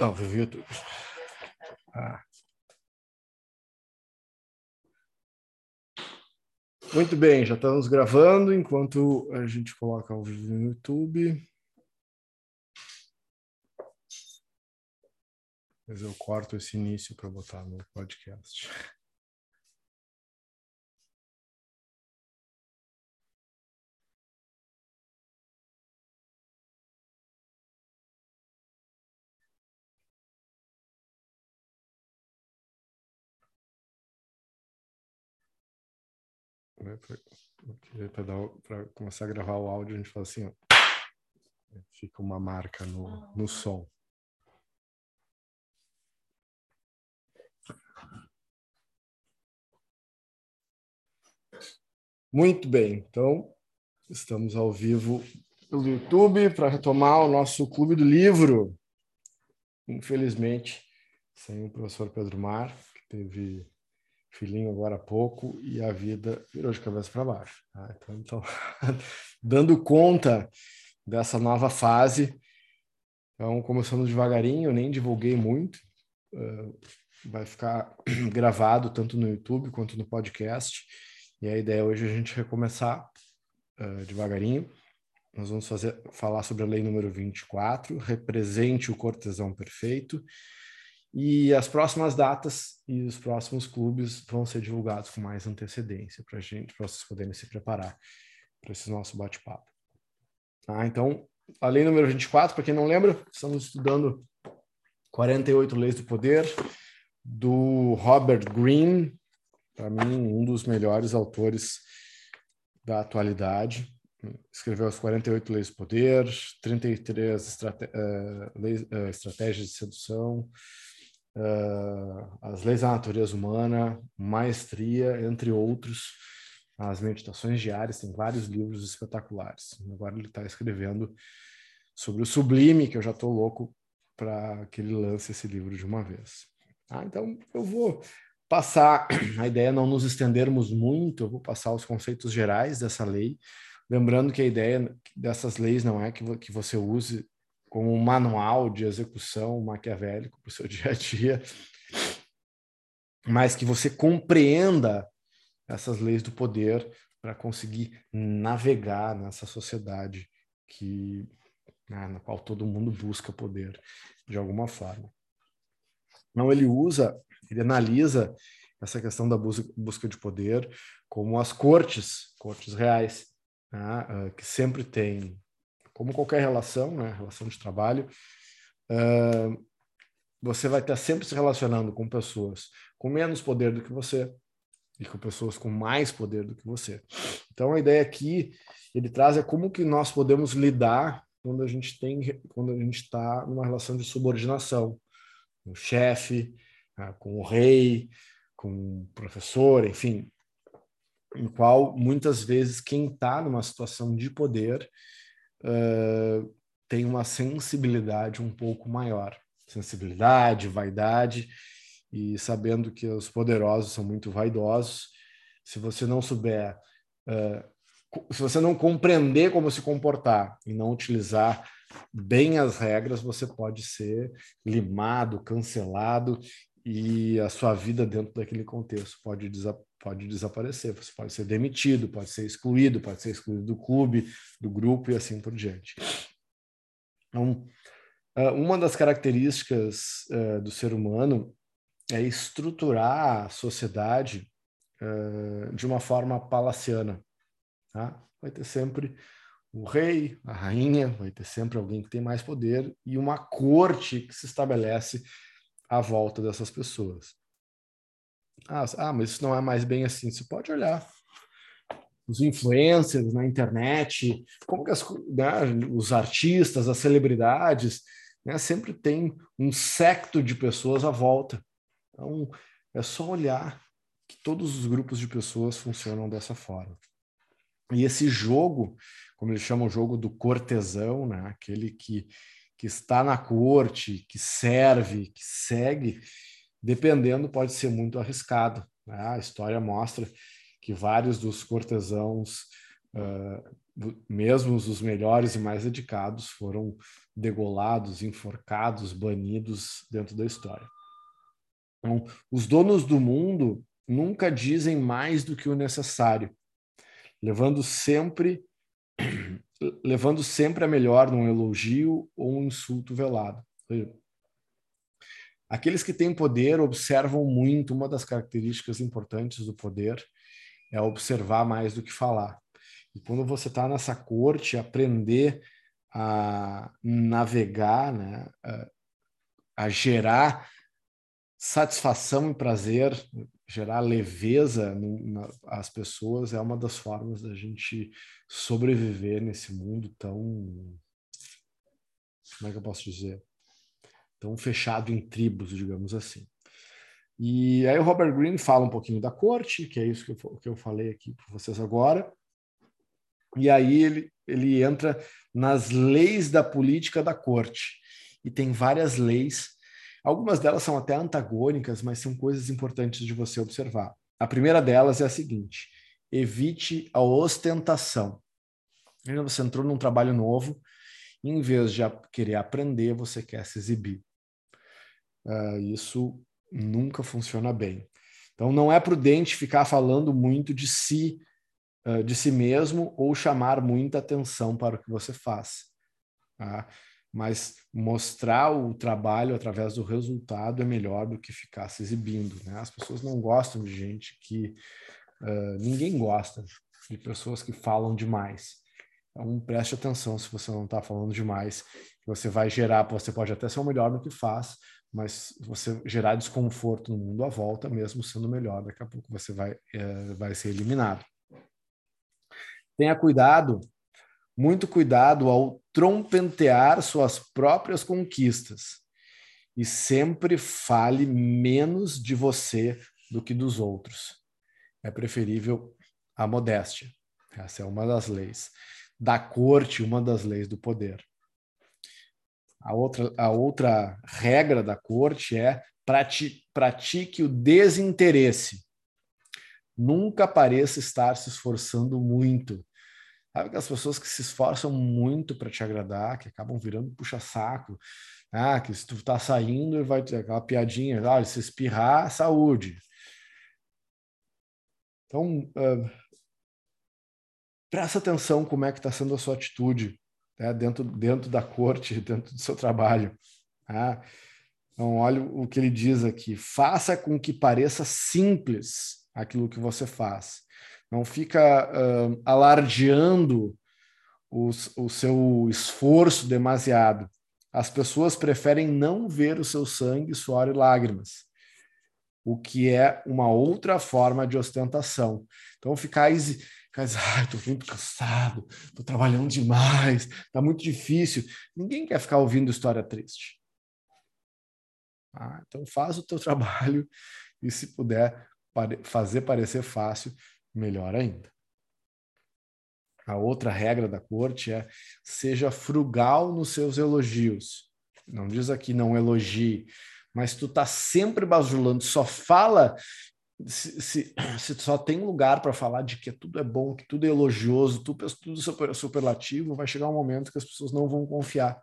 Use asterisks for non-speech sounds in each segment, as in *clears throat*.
Ao vivo YouTube. Ah. Muito bem, já estamos gravando enquanto a gente coloca ao vivo no YouTube. Mas eu corto esse início para botar no podcast. Para começar a gravar o áudio, a gente fala assim, ó, fica uma marca no, no som. Muito bem, então estamos ao vivo pelo YouTube para retomar o nosso Clube do Livro. Infelizmente, sem o professor Pedro Mar, que teve filhinho agora há pouco e a vida virou de cabeça para baixo. Tá? Então, então *laughs* dando conta dessa nova fase, então começando devagarinho, nem divulguei muito, uh, vai ficar *clears throat* gravado tanto no YouTube quanto no podcast. E a ideia hoje é a gente recomeçar uh, devagarinho. Nós vamos fazer, falar sobre a lei número 24, represente o cortesão perfeito. E as próximas datas e os próximos clubes vão ser divulgados com mais antecedência para gente, para vocês poderem se preparar para esse nosso bate-papo. Tá? Então, a lei número 24, para quem não lembra, estamos estudando 48 Leis do Poder, do Robert Greene, para mim, um dos melhores autores da atualidade. Escreveu as 48 Leis do Poder, 33 estrate uh, leis, uh, estratégias de sedução, uh, as leis da natureza humana, maestria, entre outros, as meditações diárias, tem vários livros espetaculares. Agora ele está escrevendo sobre o sublime, que eu já estou louco para que ele lance esse livro de uma vez. Ah, então eu vou passar, a ideia é não nos estendermos muito, eu vou passar os conceitos gerais dessa lei, lembrando que a ideia dessas leis não é que, que você use como um manual de execução maquiavélico para o seu *laughs* dia a dia, mas que você compreenda essas leis do poder para conseguir navegar nessa sociedade que né, na qual todo mundo busca poder de alguma forma. Então ele usa, ele analisa essa questão da busca de poder como as cortes, cortes reais, né, que sempre tem como qualquer relação, né, relação de trabalho, uh, você vai estar sempre se relacionando com pessoas com menos poder do que você e com pessoas com mais poder do que você. Então a ideia aqui ele traz é como que nós podemos lidar quando a gente tem quando a gente está numa relação de subordinação, com o chefe, né, com o rei, com o professor, enfim, em qual muitas vezes quem está numa situação de poder uh, tem uma sensibilidade um pouco maior. Sensibilidade, vaidade, e sabendo que os poderosos são muito vaidosos, se você não souber, uh, se você não compreender como se comportar e não utilizar bem as regras, você pode ser limado, cancelado e a sua vida dentro daquele contexto pode, pode desaparecer. Você pode ser demitido, pode ser excluído, pode ser excluído do clube, do grupo e assim por diante. Então, uma das características do ser humano é estruturar a sociedade de uma forma palaciana. Tá? Vai ter sempre o rei, a rainha, vai ter sempre alguém que tem mais poder e uma corte que se estabelece à volta dessas pessoas. Ah, ah, mas isso não é mais bem assim. Você pode olhar os influencers na internet, como que as, né, os artistas, as celebridades, né, sempre tem um secto de pessoas à volta. Então, é só olhar que todos os grupos de pessoas funcionam dessa forma. E esse jogo, como eles chamam o jogo do cortesão, né, aquele que que está na corte, que serve, que segue, dependendo, pode ser muito arriscado. Né? A história mostra que vários dos cortesãos, uh, mesmo os melhores e mais dedicados, foram degolados, enforcados, banidos dentro da história. Então, os donos do mundo nunca dizem mais do que o necessário, levando sempre *clears throat* levando sempre a melhor num elogio ou um insulto velado. Aqueles que têm poder observam muito, uma das características importantes do poder é observar mais do que falar. E quando você está nessa corte, aprender a navegar, né, a, gerar satisfação e prazer, gerar leveza às pessoas é uma das formas da gente sobreviver nesse mundo tão. Como é que eu posso dizer? Tão fechado em tribos, digamos assim. E aí o Robert Greene fala um pouquinho da corte, que é isso que eu, que eu falei aqui para vocês agora. E aí ele, ele entra nas leis da política da corte. E tem várias leis Algumas delas são até antagônicas, mas são coisas importantes de você observar. A primeira delas é a seguinte: evite a ostentação. Você entrou num trabalho novo, em vez de querer aprender, você quer se exibir. Uh, isso nunca funciona bem. Então, não é prudente ficar falando muito de si, uh, de si mesmo, ou chamar muita atenção para o que você faz. Tá? mas mostrar o trabalho através do resultado é melhor do que ficar se exibindo. Né? As pessoas não gostam de gente que. Uh, ninguém gosta de pessoas que falam demais. Então, preste atenção se você não está falando demais. Você vai gerar, você pode até ser o melhor no que faz, mas você gerar desconforto no mundo à volta, mesmo sendo melhor, daqui a pouco você vai, uh, vai ser eliminado. Tenha cuidado muito cuidado ao trompentear suas próprias conquistas e sempre fale menos de você do que dos outros. É preferível a modéstia. Essa é uma das leis. Da corte, uma das leis do poder. A outra, a outra regra da corte é prati, pratique o desinteresse. Nunca pareça estar se esforçando muito Sabe aquelas pessoas que se esforçam muito para te agradar, que acabam virando puxa-saco. Ah, que se tu tá saindo, vai ter aquela piadinha, ah, se espirrar, saúde. Então, uh, presta atenção como é que está sendo a sua atitude né, dentro, dentro da corte, *laughs* dentro do seu trabalho. Tá? Então, olha o que ele diz aqui. Faça com que pareça simples aquilo que você faz. Não fica uh, alardeando o, o seu esforço demasiado. As pessoas preferem não ver o seu sangue, suor e lágrimas, o que é uma outra forma de ostentação. Então, ficar *laughs* ai, tô muito cansado, tô trabalhando demais, tá muito difícil. Ninguém quer ficar ouvindo história triste. Ah, então, faz o teu *laughs* trabalho e, se puder, fazer parecer fácil, melhor ainda. A outra regra da corte é seja frugal nos seus elogios. Não diz aqui não elogie, mas tu tá sempre bajulando, só fala se, se, *clears throat* se só tem lugar para falar de que tudo é bom, que tudo é elogioso, tudo, tudo super, superlativo, vai chegar um momento que as pessoas não vão confiar.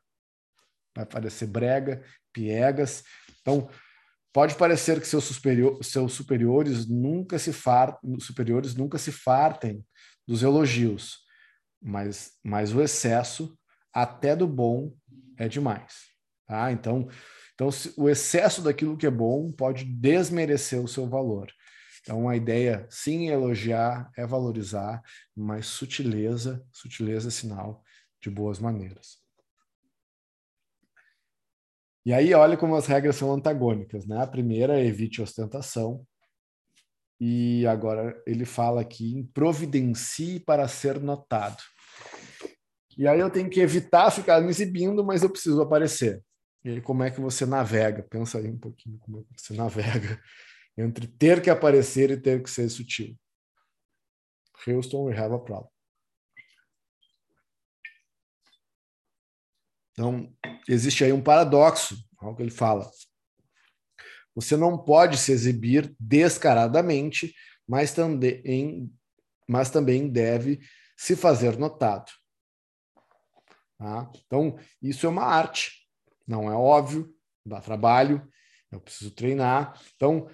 Vai parecer brega, piegas. Então, Pode parecer que seus, superior, seus superiores nunca se fartem, superiores nunca se fartem dos elogios, mas, mas o excesso até do bom é demais. Tá? Então, então o excesso daquilo que é bom pode desmerecer o seu valor. Então, a ideia, sim, é elogiar, é valorizar, mas sutileza, sutileza é sinal de boas maneiras. E aí, olha como as regras são antagônicas, né? A primeira é evite ostentação. E agora ele fala aqui em providencie para ser notado. E aí eu tenho que evitar ficar me exibindo, mas eu preciso aparecer. E aí, como é que você navega? Pensa aí um pouquinho como é que você navega entre ter que aparecer e ter que ser sutil. Houston, we have a problem. Então, existe aí um paradoxo, algo que ele fala. Você não pode se exibir descaradamente, mas também, mas também deve se fazer notado. Tá? Então, isso é uma arte, não é óbvio, dá trabalho, eu preciso treinar. Então,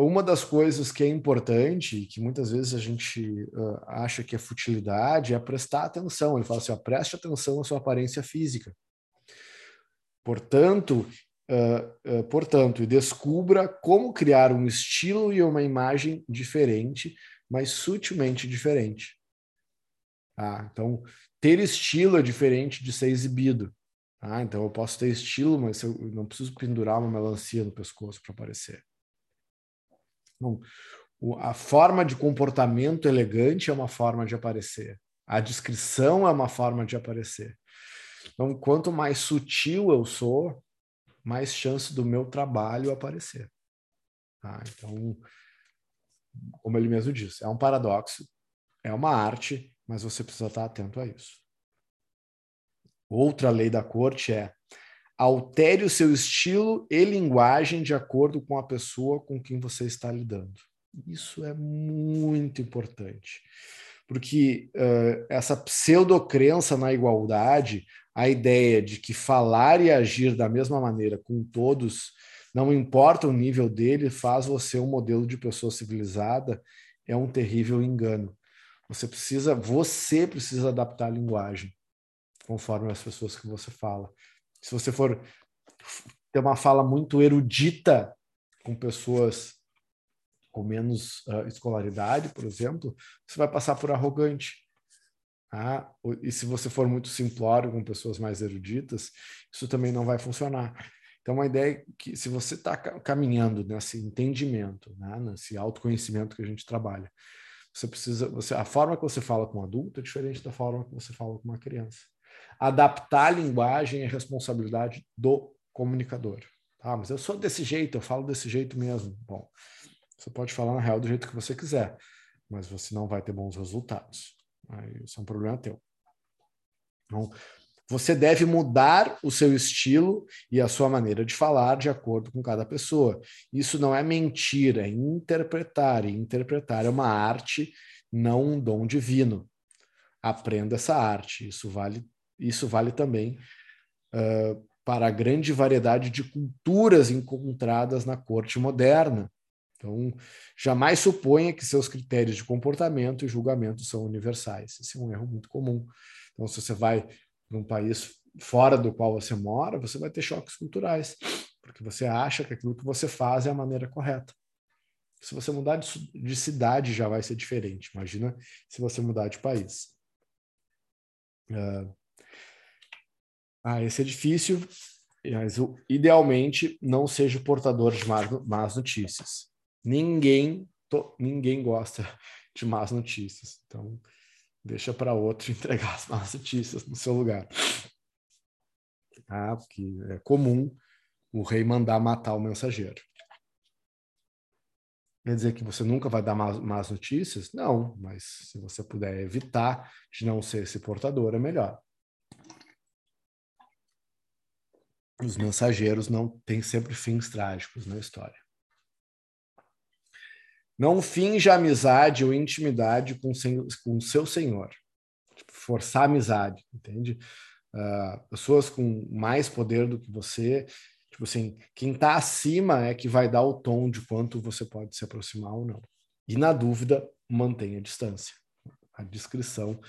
uma das coisas que é importante, que muitas vezes a gente uh, acha que é futilidade, é prestar atenção. Ele fala assim: ó, preste atenção à sua aparência física. Portanto, uh, uh, portanto, descubra como criar um estilo e uma imagem diferente, mas sutilmente diferente. Ah, então, ter estilo é diferente de ser exibido. Ah, então eu posso ter estilo, mas eu não preciso pendurar uma melancia no pescoço para aparecer. Então, a forma de comportamento elegante é uma forma de aparecer. A descrição é uma forma de aparecer. Então, quanto mais sutil eu sou, mais chance do meu trabalho aparecer. Tá? Então, como ele mesmo disse, é um paradoxo, é uma arte, mas você precisa estar atento a isso. Outra lei da corte é altere o seu estilo e linguagem de acordo com a pessoa com quem você está lidando. Isso é muito importante, porque uh, essa pseudocrença na igualdade, a ideia de que falar e agir da mesma maneira com todos, não importa o nível dele, faz você um modelo de pessoa civilizada, é um terrível engano. Você precisa, você precisa adaptar a linguagem conforme as pessoas que você fala se você for ter uma fala muito erudita com pessoas com menos uh, escolaridade, por exemplo, você vai passar por arrogante. Ah, e se você for muito simplório com pessoas mais eruditas, isso também não vai funcionar. Então, uma ideia é que se você está caminhando nesse entendimento, né, nesse autoconhecimento que a gente trabalha, você precisa, você, a forma que você fala com um adulto é diferente da forma que você fala com uma criança. Adaptar a linguagem é responsabilidade do comunicador. Ah, mas eu sou desse jeito, eu falo desse jeito mesmo. Bom, você pode falar na real do jeito que você quiser, mas você não vai ter bons resultados. Isso é um problema teu. Então, você deve mudar o seu estilo e a sua maneira de falar de acordo com cada pessoa. Isso não é mentira, é interpretar. E interpretar é uma arte, não um dom divino. Aprenda essa arte. Isso vale isso vale também uh, para a grande variedade de culturas encontradas na corte moderna. Então, jamais suponha que seus critérios de comportamento e julgamento são universais. Esse é um erro muito comum. Então, se você vai para um país fora do qual você mora, você vai ter choques culturais, porque você acha que aquilo que você faz é a maneira correta. Se você mudar de, de cidade, já vai ser diferente. Imagina se você mudar de país. Uh, ah, esse é difícil, mas idealmente não seja portador de más notícias. Ninguém, to, ninguém gosta de más notícias. Então, deixa para outro *laughs* entregar as más notícias no seu lugar. Ah, porque é comum o rei mandar matar o mensageiro. Quer dizer que você nunca vai dar más notícias? Não, mas se você puder evitar de não ser esse portador, é melhor. Os mensageiros não têm sempre fins trágicos na história. Não finja amizade ou intimidade com, com seu senhor. Tipo, forçar amizade, entende? Uh, pessoas com mais poder do que você, tipo assim, quem está acima é que vai dar o tom de quanto você pode se aproximar ou não. E na dúvida, mantenha a distância. A discrição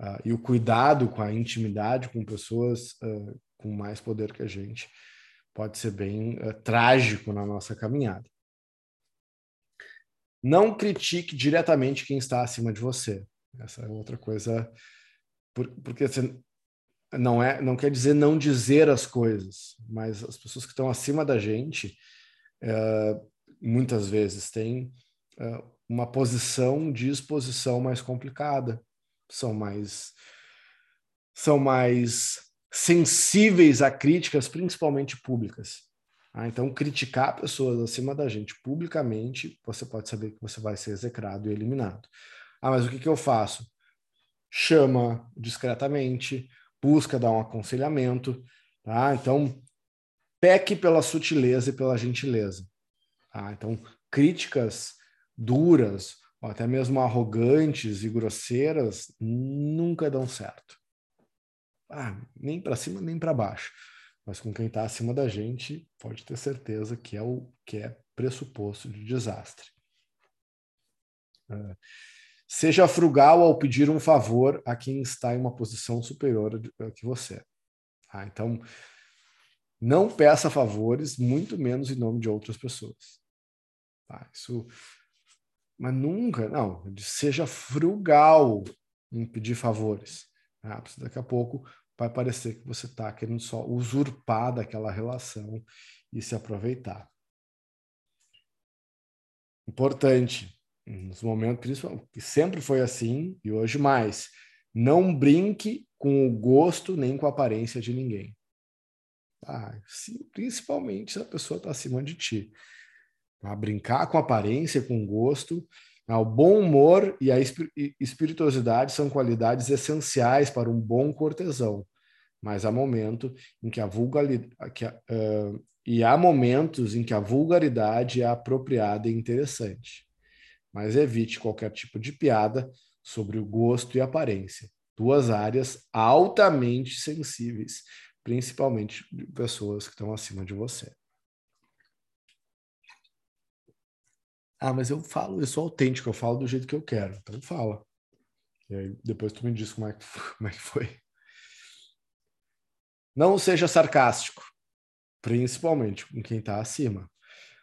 uh, e o cuidado com a intimidade com pessoas uh, com mais poder que a gente, pode ser bem uh, trágico na nossa caminhada. Não critique diretamente quem está acima de você. Essa é outra coisa, por, porque não é, não quer dizer não dizer as coisas, mas as pessoas que estão acima da gente uh, muitas vezes têm uma posição de exposição mais complicada, são mais são mais sensíveis a críticas, principalmente públicas. Ah, então, criticar pessoas acima da gente publicamente, você pode saber que você vai ser execrado e eliminado. Ah, mas o que, que eu faço? Chama discretamente, busca dar um aconselhamento. Tá? Então, peque pela sutileza e pela gentileza. Ah, então, críticas duras, ou até mesmo arrogantes e grosseiras, nunca dão certo. Ah, nem para cima nem para baixo. Mas com quem está acima da gente, pode ter certeza que é o que é pressuposto de desastre. É. Seja frugal ao pedir um favor a quem está em uma posição superior que você. Ah, então, não peça favores, muito menos em nome de outras pessoas. Tá, isso, mas nunca, não, seja frugal em pedir favores. Ah, daqui a pouco vai parecer que você está querendo só usurpar daquela relação e se aproveitar. Importante, nos momentos que sempre foi assim e hoje mais, não brinque com o gosto nem com a aparência de ninguém. Ah, principalmente se a pessoa está acima de ti. Tá? Brincar com aparência, com gosto. Ah, o bom humor e a espirituosidade são qualidades essenciais para um bom cortesão, mas há momento em que a vulgaridade e há momentos em que a vulgaridade é apropriada e interessante. Mas evite qualquer tipo de piada sobre o gosto e aparência, duas áreas altamente sensíveis principalmente de pessoas que estão acima de você. Ah, mas eu falo, eu sou autêntico, eu falo do jeito que eu quero. Então fala. E aí depois tu me diz como é que, *laughs* como é que foi. Não seja sarcástico, principalmente com quem está acima.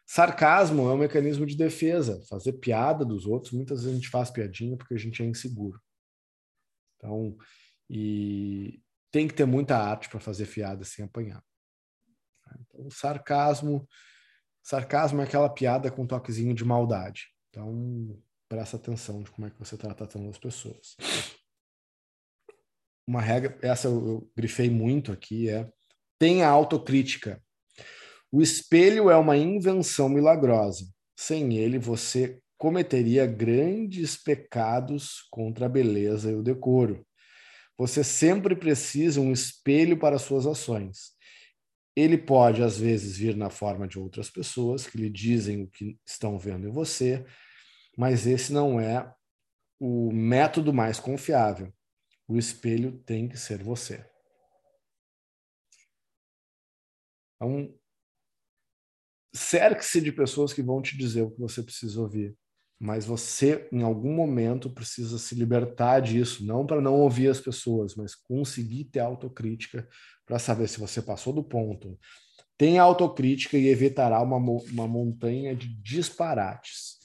Sarcasmo é um mecanismo de defesa, fazer piada dos outros. Muitas vezes a gente faz piadinha porque a gente é inseguro. Então, e tem que ter muita arte para fazer fiada sem apanhar. Então, sarcasmo, sarcasmo é aquela piada com um toquezinho de maldade. Então, presta atenção de como é que você está tratando as pessoas. Uma regra, essa eu, eu grifei muito aqui, é tenha autocrítica. O espelho é uma invenção milagrosa. Sem ele, você cometeria grandes pecados contra a beleza e o decoro. Você sempre precisa um espelho para suas ações. Ele pode, às vezes, vir na forma de outras pessoas que lhe dizem o que estão vendo em você, mas esse não é o método mais confiável. O espelho tem que ser você. Então, cerque-se de pessoas que vão te dizer o que você precisa ouvir mas você, em algum momento, precisa se libertar disso, não para não ouvir as pessoas, mas conseguir ter autocrítica para saber se você passou do ponto. Tem autocrítica e evitará uma, uma montanha de disparates.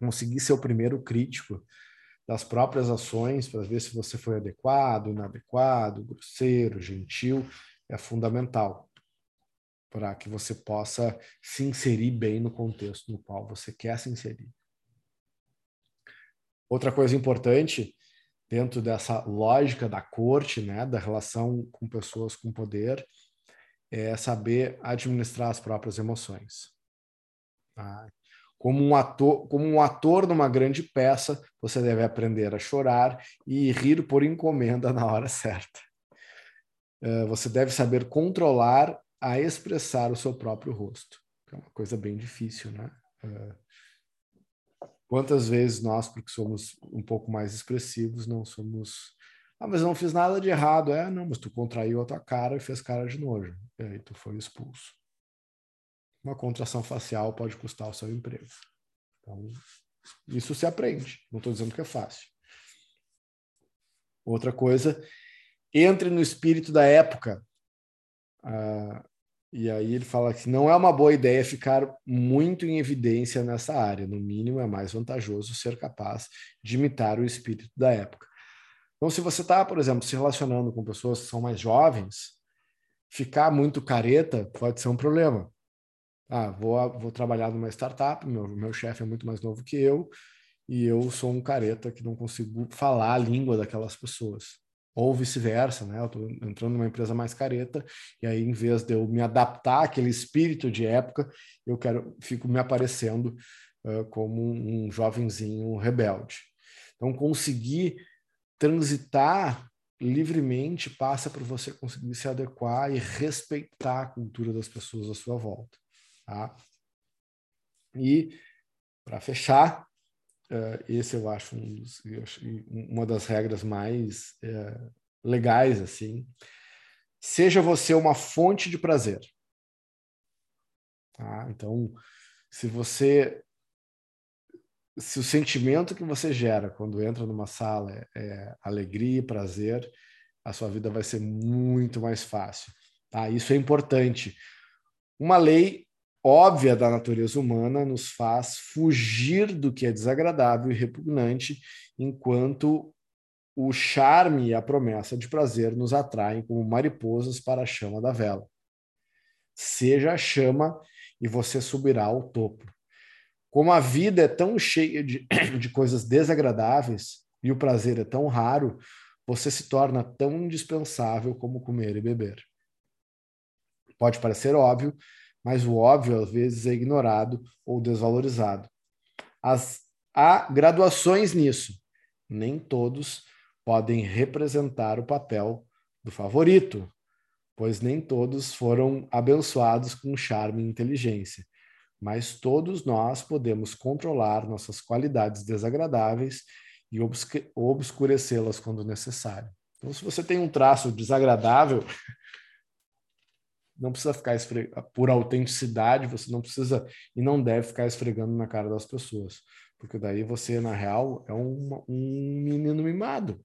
Conseguir ser o primeiro crítico das próprias ações para ver se você foi adequado, inadequado, grosseiro, gentil, é fundamental para que você possa se inserir bem no contexto no qual você quer se inserir. Outra coisa importante dentro dessa lógica da corte, né, da relação com pessoas com poder, é saber administrar as próprias emoções. Tá? Como um ator, como um ator numa grande peça, você deve aprender a chorar e rir por encomenda na hora certa. Uh, você deve saber controlar a expressar o seu próprio rosto. É uma coisa bem difícil, né? Quantas vezes nós, porque somos um pouco mais expressivos, não somos. Ah, mas eu não fiz nada de errado. É, não, mas tu contraiu a tua cara e fez cara de nojo. E aí tu foi expulso. Uma contração facial pode custar o seu emprego. Então, isso se aprende. Não estou dizendo que é fácil. Outra coisa, entre no espírito da época. Ah, e aí ele fala que não é uma boa ideia ficar muito em evidência nessa área. No mínimo, é mais vantajoso ser capaz de imitar o espírito da época. Então, se você está, por exemplo, se relacionando com pessoas que são mais jovens, ficar muito careta pode ser um problema. Ah, vou, vou trabalhar numa startup, meu, meu chefe é muito mais novo que eu, e eu sou um careta que não consigo falar a língua daquelas pessoas ou vice-versa, né? Eu estou entrando numa empresa mais careta e aí, em vez de eu me adaptar àquele espírito de época, eu quero fico me aparecendo uh, como um, um jovenzinho rebelde. Então, conseguir transitar livremente passa por você conseguir se adequar e respeitar a cultura das pessoas à sua volta, tá? E, para fechar, uh, esse eu acho, um dos, eu uma das regras mais uh, legais, assim. Seja você uma fonte de prazer. Tá? Então, se você se o sentimento que você gera quando entra numa sala é, é alegria e prazer, a sua vida vai ser muito mais fácil. Tá? Isso é importante. Uma lei óbvia da natureza humana nos faz fugir do que é desagradável e repugnante, enquanto o charme e a promessa de prazer nos atraem como mariposas para a chama da vela. Seja a chama e você subirá ao topo. Como a vida é tão cheia de, *clears throat* de coisas desagradáveis e o prazer é tão raro, você se torna tão indispensável como comer e beber. Pode parecer óbvio, mas o óbvio às vezes é ignorado ou desvalorizado. As, há graduações nisso. Nem todos podem representar o papel do favorito, pois nem todos foram abençoados com charme e inteligência mas todos nós podemos controlar nossas qualidades desagradáveis e obscurecê-las quando necessário. Então, se você tem um traço desagradável, não precisa ficar esfregando, por autenticidade, você não precisa e não deve ficar esfregando na cara das pessoas, porque daí você, na real, é um, um menino mimado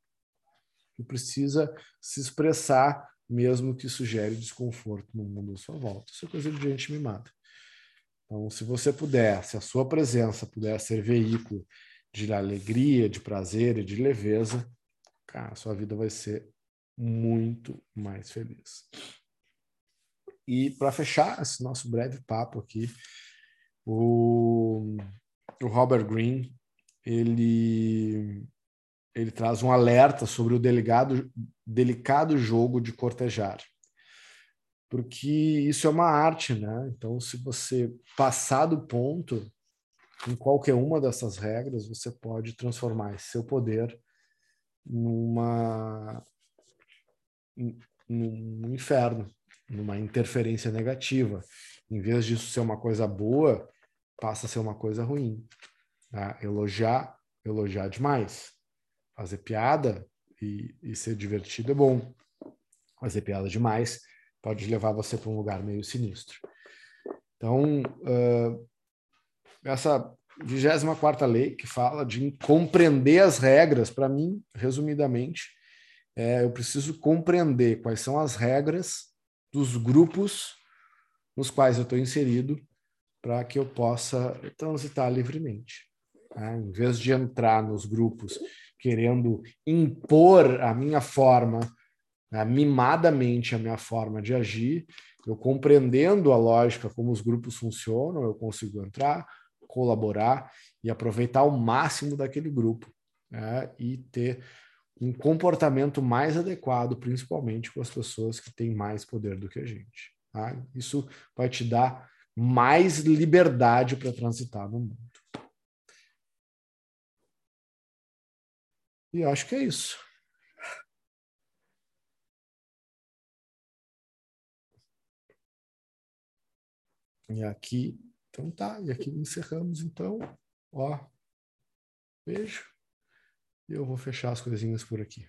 que precisa se expressar, mesmo que isso gere desconforto no mundo à sua volta. Isso é coisa de gente mimada. Então, se você puder, se a sua presença puder ser veículo de alegria, de prazer e de leveza, cara, a sua vida vai ser muito mais feliz. E para fechar esse nosso breve papo aqui, o, o Robert Greene ele ele traz um alerta sobre o delicado, delicado jogo de cortejar porque isso é uma arte, né? Então, se você passar do ponto em qualquer uma dessas regras, você pode transformar esse seu poder numa num inferno, numa interferência negativa. Em vez disso ser uma coisa boa, passa a ser uma coisa ruim. Tá? Elogiar, elogiar demais. Fazer piada e, e ser divertido é bom. Fazer piada demais pode levar você para um lugar meio sinistro. Então, uh, essa 24 lei que fala de compreender as regras, para mim, resumidamente, é, eu preciso compreender quais são as regras dos grupos nos quais eu estou inserido para que eu possa transitar livremente. Tá? Em vez de entrar nos grupos querendo impor a minha forma né, mimadamente a minha forma de agir, eu compreendendo a lógica como os grupos funcionam, eu consigo entrar, colaborar e aproveitar o máximo daquele grupo né, e ter um comportamento mais adequado, principalmente com as pessoas que têm mais poder do que a gente. Tá? Isso vai te dar mais liberdade para transitar no mundo. E acho que é isso. E aqui, então tá, e aqui encerramos então, ó, beijo. Eu vou fechar as coisinhas por aqui.